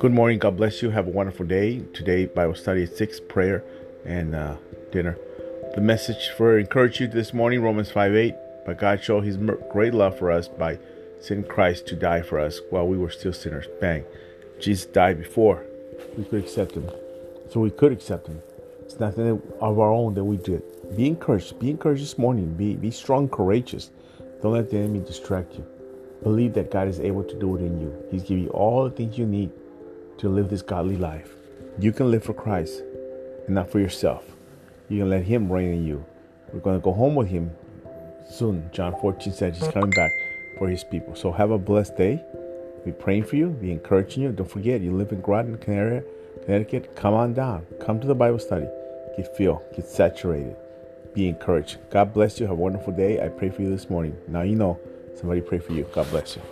Good morning. God bless you. Have a wonderful day. Today, Bible study at 6, prayer, and uh, dinner. The message for encourage you this morning, Romans 5 8. But God showed his great love for us by sending Christ to die for us while we were still sinners. Bang. Jesus died before we could accept him. So we could accept him. It's nothing of our own that we did. Be encouraged. Be encouraged this morning. Be, be strong, courageous. Don't let the enemy distract you. Believe that God is able to do it in you. He's giving you all the things you need to live this godly life. You can live for Christ and not for yourself. You can let Him reign in you. We're going to go home with Him soon. John 14 said He's coming back for His people. So have a blessed day. Be praying for you, be encouraging you. Don't forget, you live in Groton, Connecticut. Come on down. Come to the Bible study. Get filled, get saturated. Be encouraged. God bless you. Have a wonderful day. I pray for you this morning. Now you know somebody pray for you. God bless you.